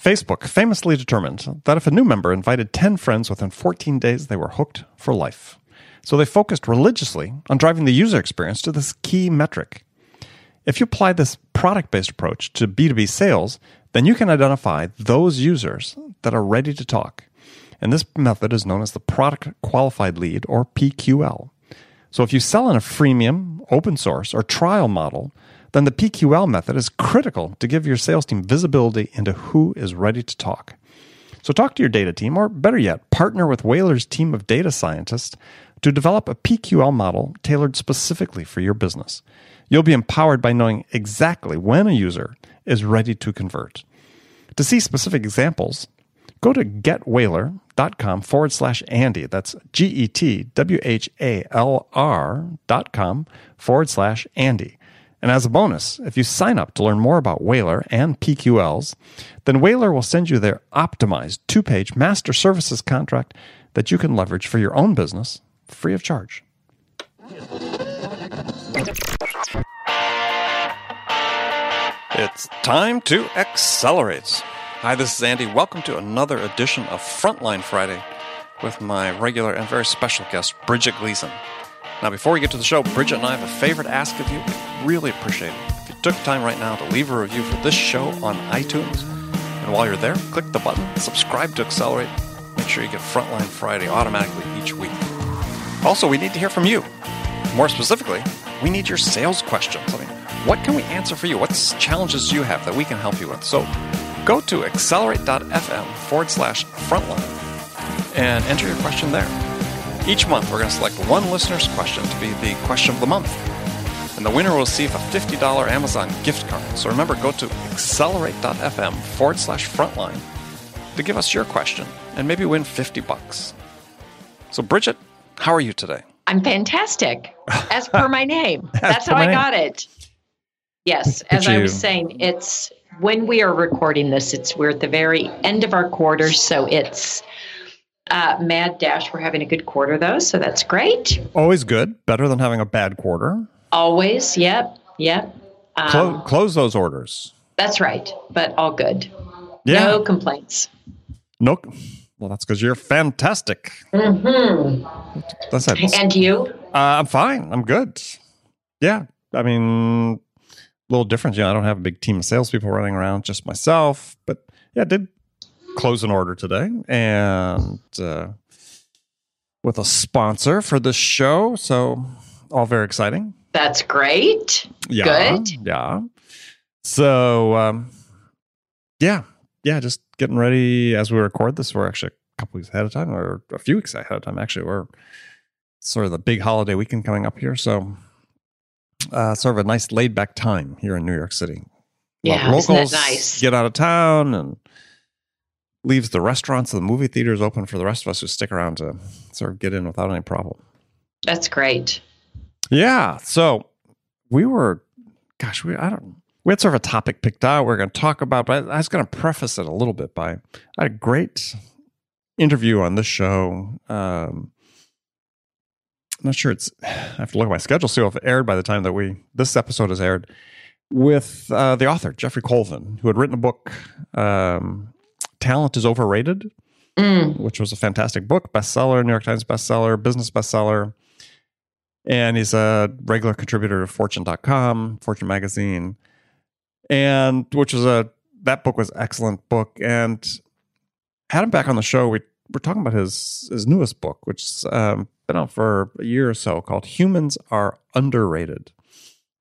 Facebook famously determined that if a new member invited 10 friends within 14 days, they were hooked for life. So they focused religiously on driving the user experience to this key metric. If you apply this product based approach to B2B sales, then you can identify those users that are ready to talk. And this method is known as the product qualified lead or PQL. So if you sell in a freemium, open source, or trial model, then the PQL method is critical to give your sales team visibility into who is ready to talk. So talk to your data team, or better yet, partner with Whaler's team of data scientists to develop a PQL model tailored specifically for your business. You'll be empowered by knowing exactly when a user is ready to convert. To see specific examples, go to getwhaler.com forward slash Andy. That's G E T W H A L R dot com forward slash Andy. And as a bonus, if you sign up to learn more about Whalar and PQLs, then Whalar will send you their optimized two page master services contract that you can leverage for your own business free of charge. It's time to accelerate. Hi, this is Andy. Welcome to another edition of Frontline Friday with my regular and very special guest, Bridget Gleason. Now, before we get to the show, Bridget and I have a favor to ask of you. We'd really appreciate it if you took time right now to leave a review for this show on iTunes. And while you're there, click the button, subscribe to Accelerate. Make sure you get Frontline Friday automatically each week. Also, we need to hear from you. More specifically, we need your sales questions. I mean, what can we answer for you? What challenges do you have that we can help you with? So go to accelerate.fm forward slash frontline and enter your question there. Each month, we're going to select one listener's question to be the question of the month. And the winner will receive a $50 Amazon gift card. So remember, go to accelerate.fm forward slash frontline to give us your question and maybe win 50 bucks. So, Bridget, how are you today? I'm fantastic, as per my name. That's how I name. got it. Yes, as I was saying, it's when we are recording this, it's we're at the very end of our quarter, so it's uh, mad dash. We're having a good quarter though, so that's great. Always good. Better than having a bad quarter. Always. Yep. Yep. Um, close, close those orders. That's right, but all good. Yeah. No complaints. Nope. Well, that's because you're fantastic. Mm-hmm. That's it. And you? Uh, I'm fine. I'm good. Yeah. I mean, a little different. Yeah, I don't have a big team of salespeople running around, just myself. But yeah, did close an order today and uh, with a sponsor for this show. So, all very exciting. That's great. Yeah. Good. Yeah. So, um, yeah, yeah, just getting ready as we record this. We're actually a couple weeks ahead of time, or a few weeks ahead of time. Actually, we're sort of the big holiday weekend coming up here, so uh, sort of a nice laid back time here in New York City. Yeah, locals nice? get out of town and leaves the restaurants and the movie theaters open for the rest of us who stick around to sort of get in without any problem. That's great. Yeah. So we were, gosh, we I don't we had sort of a topic picked out we are going to talk about, but I was going to preface it a little bit by I had a great interview on this show. Um, I'm not sure it's. I have to look at my schedule see if it aired by the time that we this episode is aired with uh, the author Geoffrey Colvin, who had written a book, um, "Talent is Overrated," mm. which was a fantastic book, bestseller, New York Times bestseller, business bestseller, and he's a regular contributor to Fortune.com, Fortune magazine. And which was a that book was excellent book. And had him back on the show. We were talking about his his newest book which um, been out for a year or so called humans are underrated.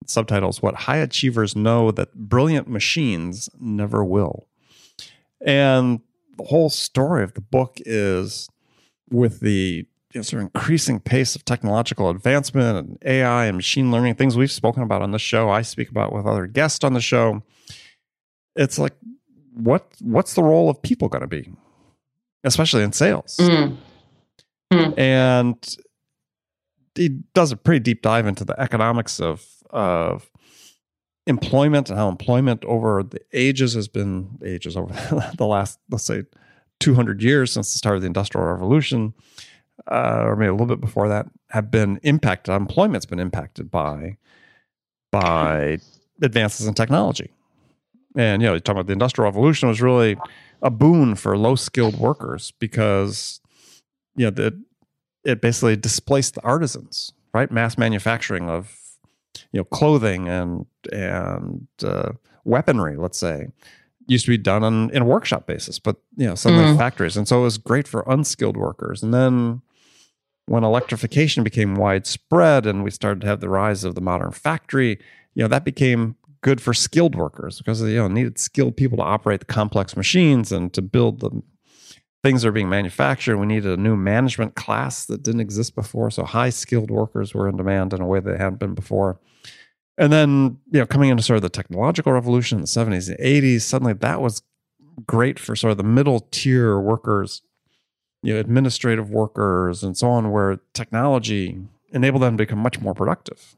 Subtitles what high achievers know that brilliant machines never will and the whole story of the book is with the you know, sort of increasing pace of technological advancement and AI and machine learning, things we've spoken about on the show, I speak about with other guests on the show. It's like, what what's the role of people going to be, especially in sales? Mm. Mm. And he does a pretty deep dive into the economics of of employment and how employment over the ages has been ages over the last let's say 200 years since the start of the industrial revolution uh, or maybe a little bit before that, have been impacted. Employment's been impacted by by advances in technology. And you know, you talking about the industrial revolution was really a boon for low skilled workers because you know it basically displaced the artisans, right? Mass manufacturing of you know clothing and and uh, weaponry, let's say, used to be done on in a workshop basis, but you know suddenly mm. factories, and so it was great for unskilled workers. And then when electrification became widespread and we started to have the rise of the modern factory, you know that became good for skilled workers because you know needed skilled people to operate the complex machines and to build the things are being manufactured. We needed a new management class that didn't exist before. So high skilled workers were in demand in a way they hadn't been before. And then, you know, coming into sort of the technological revolution in the 70s and 80s, suddenly that was great for sort of the middle tier workers, you know, administrative workers and so on, where technology enabled them to become much more productive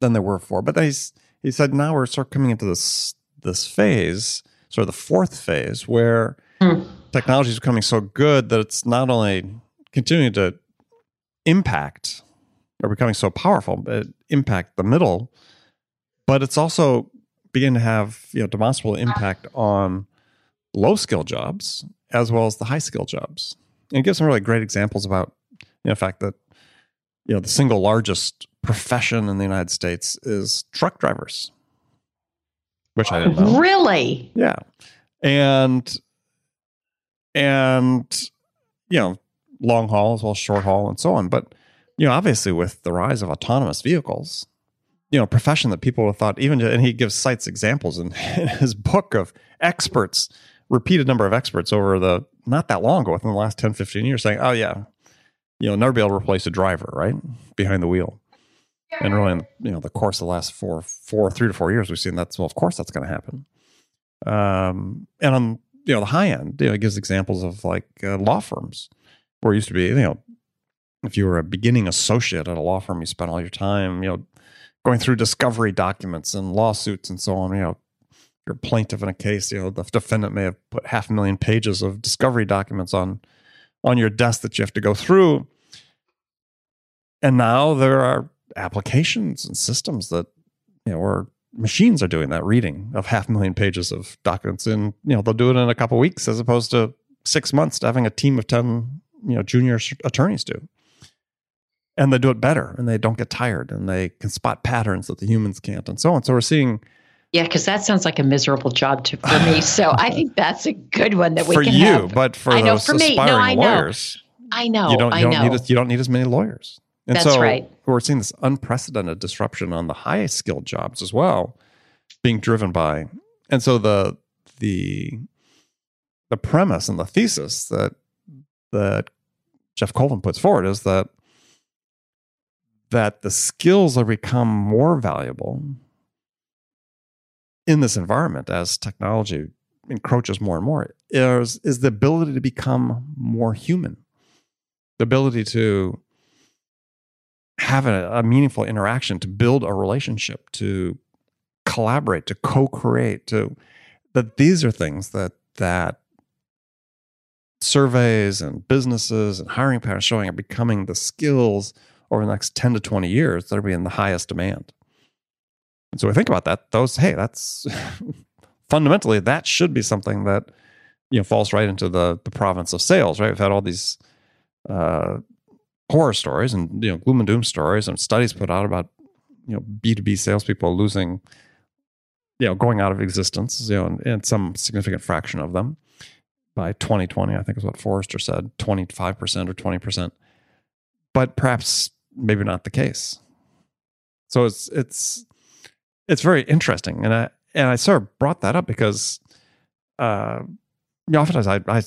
than they were before. But he's, he said now we're sort of coming into this this phase, sort of the fourth phase, where mm technology is becoming so good that it's not only continuing to impact or becoming so powerful, but impact the middle, but it's also beginning to have you know demonstrable impact on low skill jobs as well as the high skill jobs. And it gives some really great examples about you know, the fact that you know the single largest profession in the United States is truck drivers, which I didn't know. Really? Yeah, and and you know long haul as well as short haul and so on. But you know, obviously with the rise of autonomous vehicles, you know, profession that people have thought even and he gives cites examples in, in his book of experts, repeated number of experts over the not that long ago, within the last 10, 15 years, saying, Oh yeah, you know, never be able to replace a driver, right? Behind the wheel. And really, in, you know, the course of the last four, four, three to four years, we've seen that's well, of course, that's going to happen. Um, and on you know the high end. You know, it gives examples of like uh, law firms where it used to be. You know, if you were a beginning associate at a law firm, you spent all your time, you know, going through discovery documents and lawsuits and so on. You know, you're a plaintiff in a case. You know, the defendant may have put half a million pages of discovery documents on on your desk that you have to go through. And now there are applications and systems that you know are machines are doing that reading of half a million pages of documents and you know they'll do it in a couple weeks as opposed to six months to having a team of 10 you know junior attorneys do. And they do it better and they don't get tired and they can spot patterns that the humans can't and so on. So we're seeing yeah because that sounds like a miserable job to, for me. So i think that's a good one that we for can you have. but for I know, for me. No i know. lawyers, i know you don't, you don't know. need you don't need as many lawyers and That's so right. we're seeing this unprecedented disruption on the highest skilled jobs as well, being driven by. And so the the the premise and the thesis that that Geoff Colvin puts forward is that that the skills are become more valuable in this environment as technology encroaches more and more is, is the ability to become more human the ability to have a, a meaningful interaction, to build a relationship, to collaborate, to co-create, to that these are things that that surveys and businesses and hiring patterns showing are becoming the skills over the next 10 to 20 years that are being the highest demand. And so we think about that, those, hey, that's fundamentally that should be something that you know falls right into the the province of sales, right? We've had all these uh, horror stories and you know gloom and doom stories and studies put out about you know B2B salespeople losing you know going out of existence you know and, and some significant fraction of them by 2020 I think is what Forrester said 25% or 20% but perhaps maybe not the case. So it's it's it's very interesting. And I and I sort of brought that up because uh you know, oftentimes I, I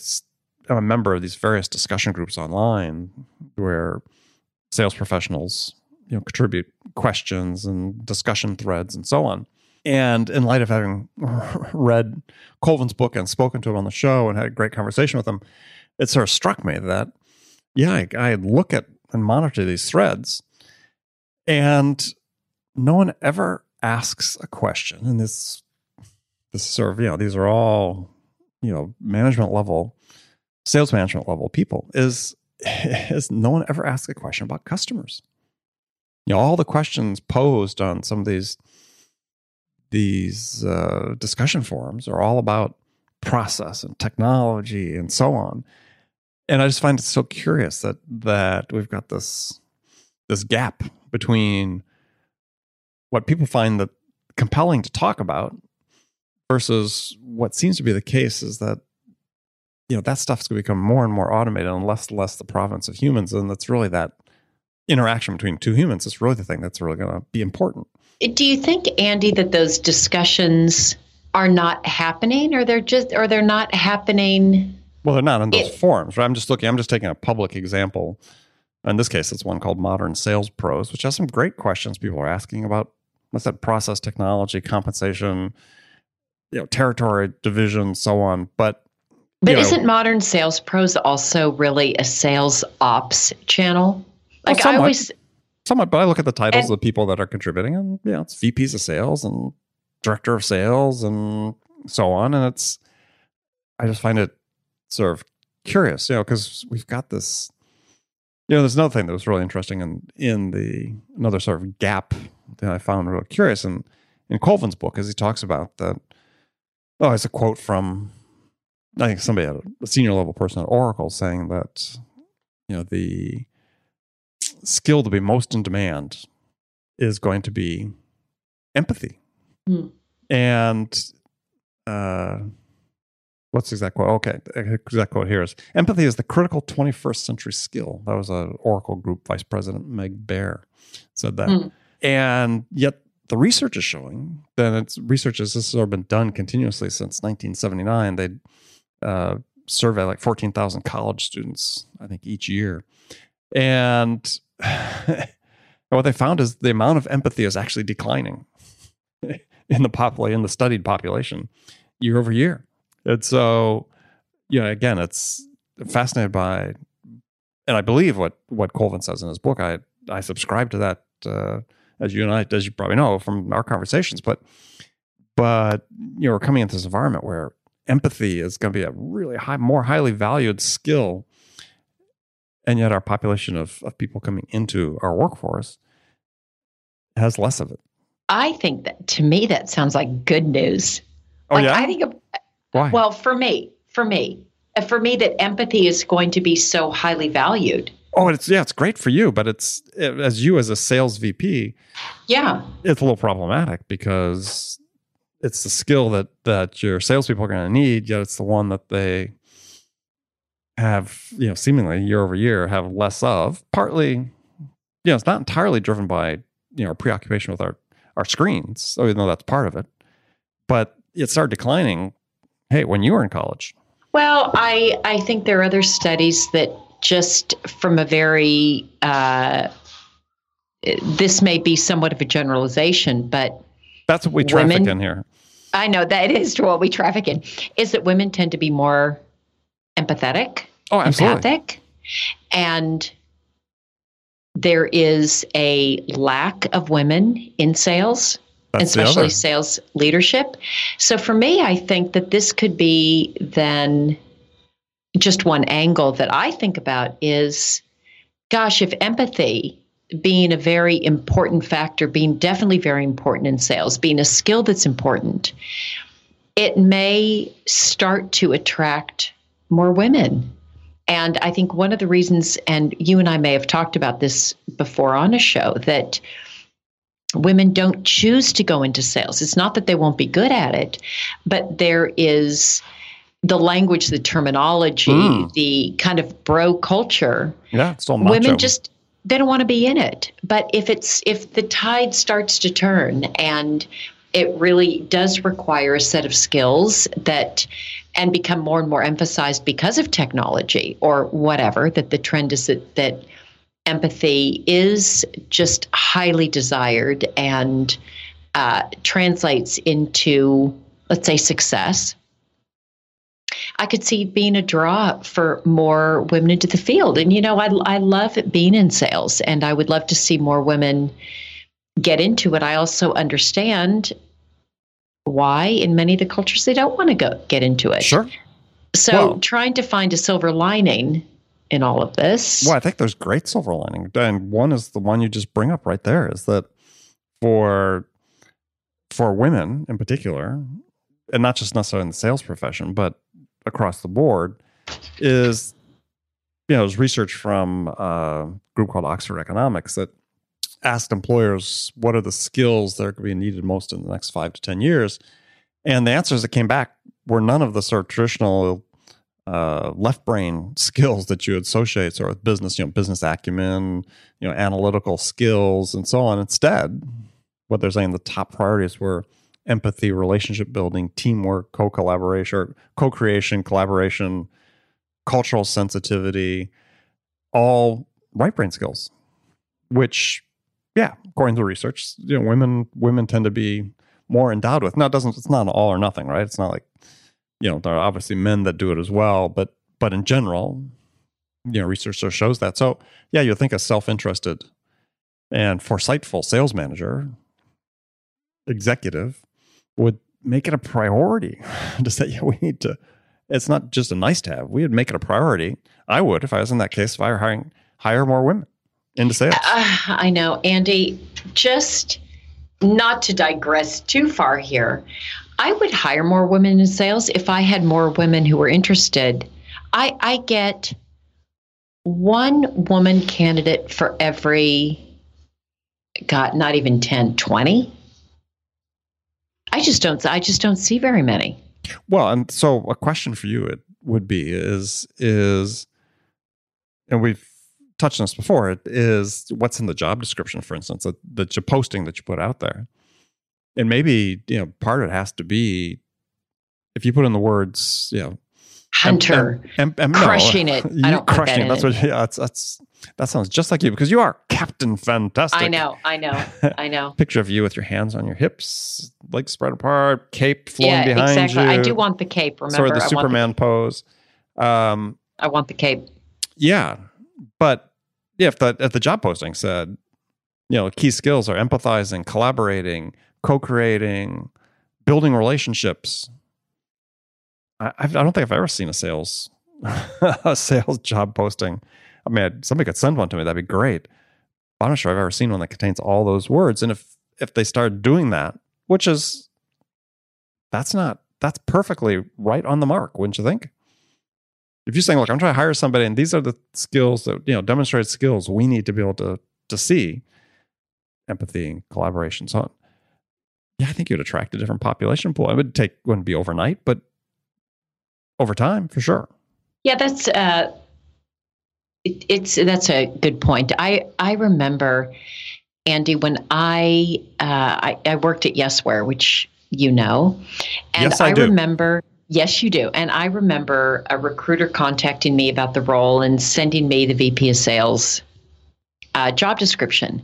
I'm a member of these various discussion groups online where sales professionals you know contribute questions and discussion threads and so on. And in light of having read Colvin's book and spoken to him on the show and had a great conversation with him, it sort of struck me that yeah, I, I look at and monitor these threads, and no one ever asks a question. And this this sort of you know these are all you know management level sales management level people is is no one ever asked a question about customers. You know, all the questions posed on some of these these uh, discussion forums are all about process and technology and so on. And I just find it so curious that that we've got this this gap between what people find that compelling to talk about versus what seems to be the case is that you know that stuff's going to become more and more automated and less and less the province of humans and that's really that interaction between two humans is really the thing that's really going to be important. Uh, do you think andy that those discussions are not happening or they're just or they're not happening well they're not in those it, forms right? I'm just looking i'm just taking a public example. In this case it's one called modern sales pros which has some great questions people are asking about what's that process technology compensation you know territory division so on. But but isn't know, modern sales pros also really a sales ops channel? Oh, like well, i always somewhat but i look at the titles and, of the people that are contributing and yeah it's vps of sales and director of sales and so on and it's i just find it sort of curious you know because we've got this you know there's another thing that was really interesting in in the another sort of gap that i found really curious and in colvin's book as he talks about that Oh, it's a quote from I think somebody at a senior level person at Oracle saying that you know the skill to be most in demand is going to be empathy. Mm. And uh, what's the exact quote? Okay, the exact quote here is empathy is the critical 21st century skill. That was a Oracle Group Vice President Meg Bear said that. Mm. And yet the research is showing that it's research has this has been done continuously since 1979. They uh, survey like 14,000 college students, I think, each year, and what they found is the amount of empathy is actually declining in the population, in the studied population, year over year. And so, you know, again, it's fascinated by, and I believe what what Colvin says in his book. I I subscribe to that. Uh, as you and I, as you probably know from our conversations. But but you know, we're coming into this environment where empathy is going to be a really high, more highly valued skill, and yet our population of of people coming into our workforce has less of it. I think that to me that sounds like good news. Oh like, yeah. I think. Of, Why? Well, for me, for me, uh, for me, that empathy is going to be so highly valued. Oh, it's yeah, it's great for you, but it's as you as a sales VP. Yeah, it's a little problematic because it's the skill that that your salespeople are going to need, yet it's the one that they have, you know, seemingly year over year have less of. Partly, you know, it's not entirely driven by you know preoccupation with our our screens, even though that's part of it, but it started declining. Hey, when you were in college. Well, I I think there are other studies that just from a very uh, this may be somewhat of a generalization, but that's what we traffic women, in here. I know that is what we traffic in. Is that women tend to be more empathetic, oh, absolutely. empathic, and there is a lack of women in sales, That's especially sales leadership. So for me, I think that this could be then just one angle that I think about is gosh, if empathy being a very important factor, being definitely very important in sales, being a skill that's important, it may start to attract more women. And I think one of the reasons, and you and I may have talked about this before on a show, that women don't choose to go into sales. It's not that they won't be good at it, but there is the language, the terminology, mm. the kind of bro culture. Yeah, it's all macho. Women just they don't want to be in it. But if it's if the tide starts to turn and it really does require a set of skills that and become more and more emphasized because of technology or whatever that the trend is that that empathy is just highly desired and uh, translates into let's say success I could see being a draw for more women into the field. And, you know, I, I love being in sales and I would love to see more women get into it. I also understand why in many of the cultures they don't want to go get into it. Sure. So well, trying to find a silver lining in all of this. Well, I think there's great silver lining. And one is the one you just bring up right there is that for for women in particular, and not just necessarily in the sales profession, but across the board, is you know, there's research from a group called Oxford Economics that asked employers what are the skills that are going to be needed most in the next five to 10 years. And the answers that came back were none of the sort of traditional uh, left brain skills that you associate sort of business, you know, business acumen, you know, analytical skills, and so on. Instead, what they're saying the top priorities were empathy, relationship building, teamwork, co collaboration, co creation, collaboration, cultural sensitivity, all right brain skills, which, yeah, according to research, you know, women women tend to be more endowed with. Now, it doesn't it's not all or nothing, right? It's not like you know there are obviously men that do it as well, but but in general, you know, research shows that. So yeah, you think a self interested and foresightful sales manager executive would make it a priority to say, yeah, we need to. It's not just a nice to have. We would make it a priority. I would if I was in that case. If I were hiring, hire more women into sales. Uh, I know, Andy. Just not to digress too far here. I would hire more women in sales if I had more women who were interested. I I get one woman candidate for every God, not even 10, 20 I just don't. I just don't see very many. Well, and so a question for you it would be is is, and we've touched on this before. It is what's in the job description, for instance, that the posting that you put out there, and maybe you know part of it has to be if you put in the words, you know, hunter, em, crushing it. I don't crushing it. That's what. Yeah, that's that's that sounds just like you because you are Captain Fantastic. I know, I know, I know. Picture of you with your hands on your hips, legs spread apart, cape flowing yeah, behind exactly. you. I do want the cape. Remember, sort of the I Superman the, pose. Um, I want the cape. Yeah, but yeah, if the if the job posting said, you know, key skills are empathizing, collaborating, co-creating, building relationships. I, I don't think I've ever seen a sales a sales job posting I mean, somebody could send one to me. That'd be great. I'm not sure I've ever seen one that contains all those words. And if if they start doing that, which is that's not that's perfectly right on the mark, wouldn't you think? If you're saying, look, I'm trying to hire somebody and these are the skills that, you know, demonstrated skills we need to be able to to see, empathy and collaboration, so on. Yeah, I think you'd attract a different population pool. It would take wouldn't be overnight, but over time for sure. Yeah, that's uh it, it's that's a good point. I I remember Andy when I uh, I, I worked at Yesware, which you know, and yes, I, I remember. Yes, you do. And I remember a recruiter contacting me about the role and sending me the VP of Sales uh, job description.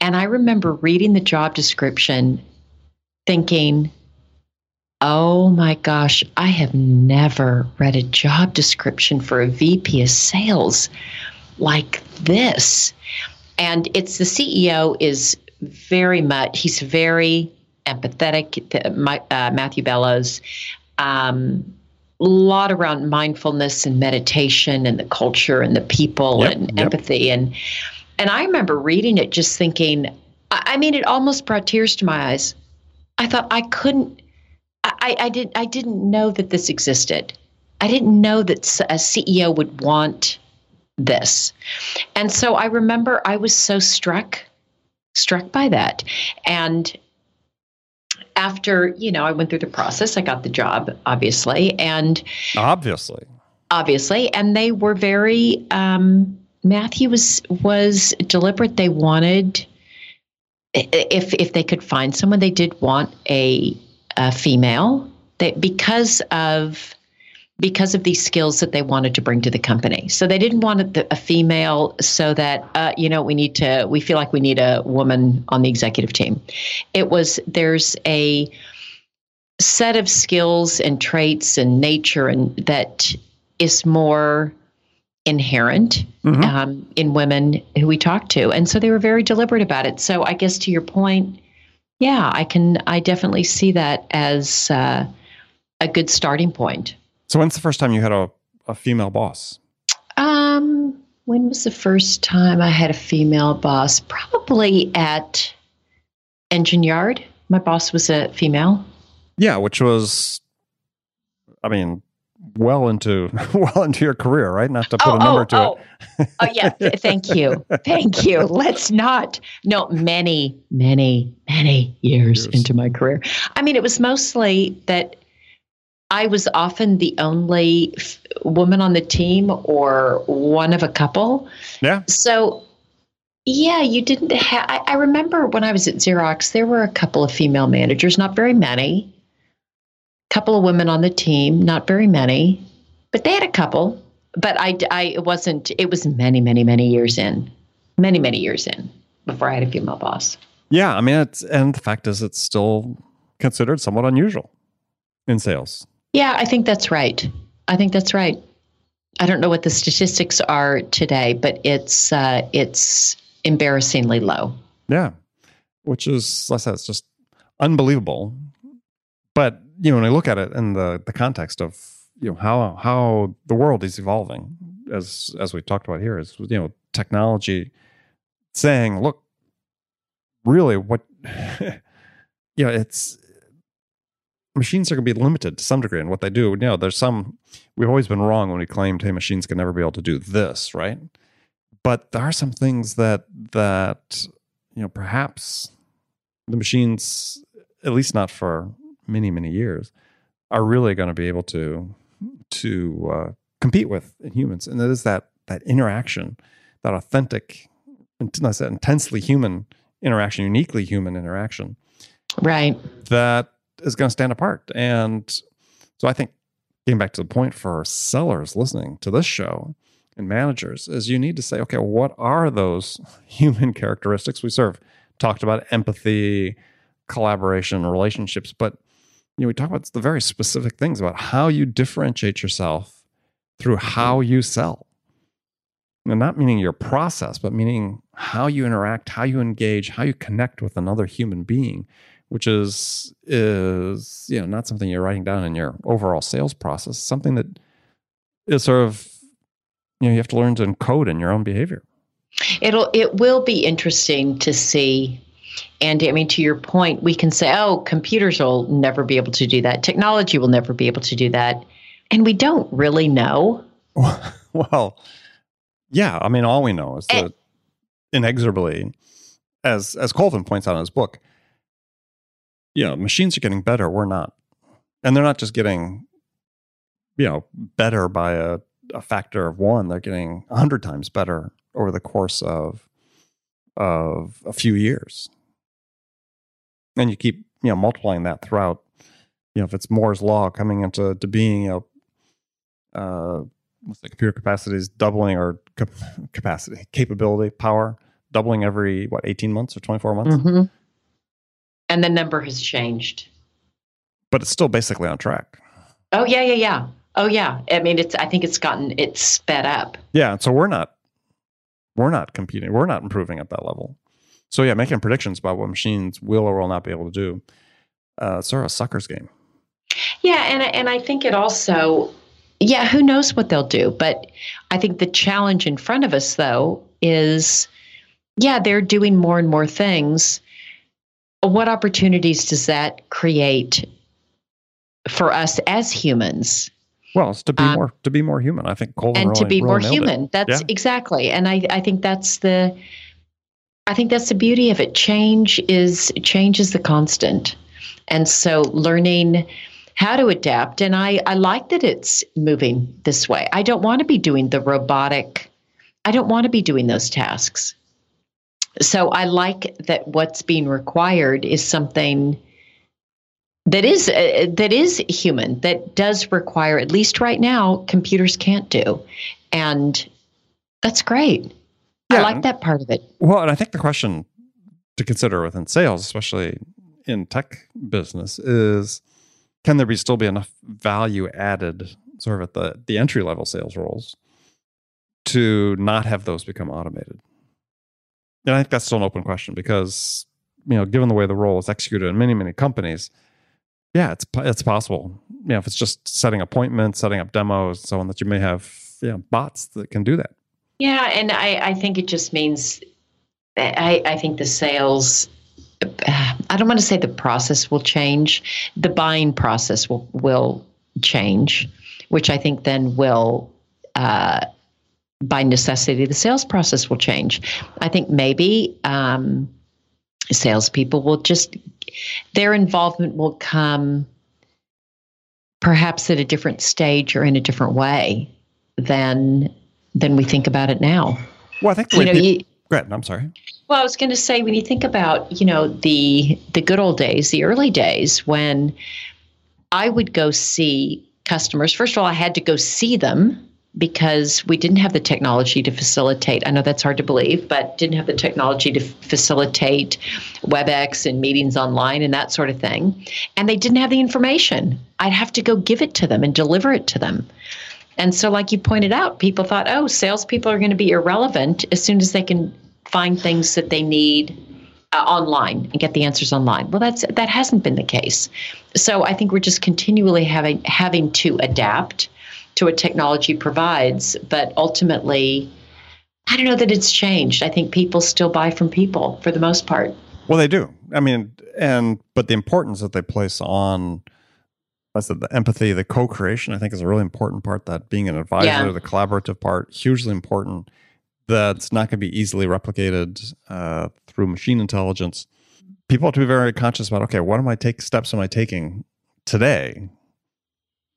And I remember reading the job description thinking, oh my gosh, I have never read a job description for a VP of Sales like this. And it's the CEO is very much, he's very empathetic. Uh, Matthew Bellows, um, a lot around mindfulness and meditation and the culture and the people yep, and yep. empathy. And and I remember reading it just thinking, I mean, it almost brought tears to my eyes. I thought I couldn't, I, I did, I didn't know that this existed. I didn't know that a CEO would want this. And so I remember I was so struck, struck by that. And after, you know, I went through the process, I got the job, obviously. And obviously. Obviously. And they were very um Matthew was was deliberate. They wanted if if they could find someone, they did want a, a female. That because of because of these skills that they wanted to bring to the company. So they didn't want a, a female so that, uh, you know, we need to, we feel like we need a woman on the executive team. It was, there's a set of skills and traits and nature and that is more inherent mm-hmm. um, in women who we talk to. And so they were very deliberate about it. So I guess to your point, yeah, I can, I definitely see that as uh, a good starting point. So when's the first time you had a, a female boss? Um, when was the first time I had a female boss? Probably at Engine Yard. My boss was a female. Yeah, which was, I mean, well into well into your career, right? Not to put oh, a number oh, to oh. it. oh, oh yeah, thank you, thank you. Let's not. No, many, many, many years, years into my career. I mean, it was mostly that I was often the only f- woman on the team or one of a couple. Yeah. So yeah, you didn't have. I, I remember when I was at Xerox, there were a couple of female managers, not very many couple of women on the team, not very many, but they had a couple. But I, I it wasn't, it was many, many, many years in, many, many years in before I had a female boss. Yeah. I mean, it's, and the fact is, it's still considered somewhat unusual in sales. Yeah, I think that's right. I think that's right. I don't know what the statistics are today, but it's uh, it's embarrassingly low. Yeah, which is, like I said, it's just unbelievable. But you know, when I look at it in the the context of you know how how the world is evolving, as as we talked about here, is you know technology saying, look, really, what you know, it's machines are going to be limited to some degree in what they do. You know, there's some we've always been wrong when we claimed, hey, machines can never be able to do this, right? But there are some things that that you know perhaps the machines, at least not for many many years are really going to be able to to uh, compete with in humans. And it is that that interaction that authentic that intensely human interaction uniquely human interaction right. that is going to stand apart. And so i think getting back to the point for sellers listening to this show and managers is you need to say okay what are those human characteristics we serve? Talked about empathy collaboration relationships but you know, we talk about the very specific things about how you differentiate yourself through mm-hmm. how you sell. And not meaning your process, but meaning how you interact, how you engage, how you connect with another human being, which is is you know not something you're writing down in your overall sales process. Something that is sort of you know you have to learn to encode in your own behavior. It'll it will be interesting to see and I mean, to your point, we can say, oh, computers will never be able to do that. Technology will never be able to do that. And we don't really know. Well, yeah. I mean, all we know is eh. that inexorably, as as Colvin points out in his book, you know, machines are getting better. We're not. And they're not just getting, you know, better by a, a factor of one. They're getting a hundred times better over the course of of a few years and you keep you know multiplying that throughout you know if it's moore's law coming into to being you know uh what's the computer capacity is doubling or cap- capacity capability power doubling every what 18 months or 24 months? Mm-hmm. and the number has changed. But it's still basically on track. Oh yeah yeah yeah. Oh yeah. I mean it's i think it's gotten it's sped up. Yeah so we're not we're not competing we're not improving at that level so yeah, making predictions about what machines will or will not be able to do, uh, sort of a sucker's game. Yeah, and and I think it also, yeah, who knows what they'll do? But I think the challenge in front of us, though, is, yeah, they're doing more and more things. What opportunities does that create for us as humans? Well, it's to be um, more to be more human. I think Colvin and really, to be really more human. It. That's yeah. exactly, and I I think that's the I think that's the beauty of it. Change is change is the constant. And so learning how to adapt. And I, I like that it's moving this way. I don't want to be doing the robotic, I don't want to be doing those tasks. So I like that what's being required is something that is uh, that is human that does require at least right now computers can't do and that's great yeah. I like that part of it. Well, and I think the question to consider within sales, especially in tech business, is can there be still be enough value added sort of at the, the entry level sales roles to not have those become automated? And I think that's still an open question because, you know, given the way the role is executed in many, many companies, yeah, it's it's possible. You know, if it's just setting appointments, setting up demos, so on, that you may have you know, bots that can do that. Yeah, and I, I think it just means I, I think the sales I don't want to say the process will change. The buying process will will change, which I think then will. Uh, by necessity, the sales process will change. I think maybe um, salespeople will just their involvement will come perhaps at a different stage or in a different way than than we think about it now. Well, I think the you know, people, you, ahead. I'm sorry. Well, I was going to say when you think about you know the the good old days, the early days when I would go see customers. First of all, I had to go see them because we didn't have the technology to facilitate. I know that's hard to believe, but didn't have the technology to facilitate WebEx and meetings online and that sort of thing. And they didn't have the information. I'd have to go give it to them and deliver it to them. And so, like you pointed out, people thought, oh, salespeople are going to be irrelevant as soon as they can find things that they need uh, online and get the answers online. Well, that's that hasn't been the case. So I think we're just continually having having to adapt to what technology provides. But ultimately, I don't know that it's changed. I think people still buy from people for the most part. Well, they do. I mean, and but the importance that they place on I said the empathy, the co-creation, I think is a really important part. That being an advisor, yeah. the collaborative part, hugely important. That's not going to be easily replicated uh, through machine intelligence. People have to be very conscious about. Okay, what am I take steps am I taking today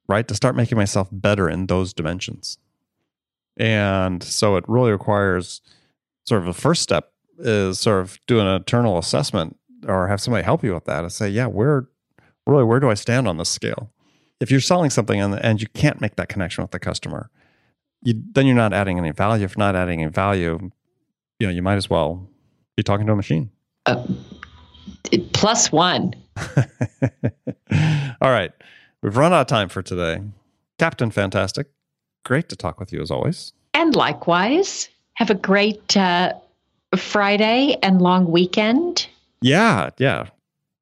right? To start making myself better in those dimensions. And so it really requires sort of the first step is sort of do an internal assessment or have somebody help you with that and say, yeah, where really where do I stand on this scale? If you're selling something and, and you can't make that connection with the customer, you, then you're not adding any value. If not adding any value, you know, you might as well be talking to a machine. Uh, plus one. All right. We've run out of time for today. Captain Fantastic, great to talk with you as always. And likewise, have a great uh, Friday and long weekend. Yeah, yeah.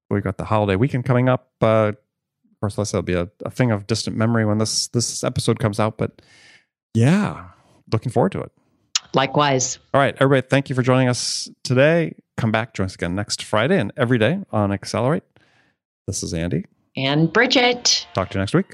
We've got the holiday weekend coming up. Uh, of course, let's it'll be a, a thing of distant memory when this this episode comes out. But yeah, looking forward to it. Likewise. All right, everybody. Thank you for joining us today. Come back, join us again next Friday and every day on Accelerate. This is Andy and Bridget. Talk to you next week.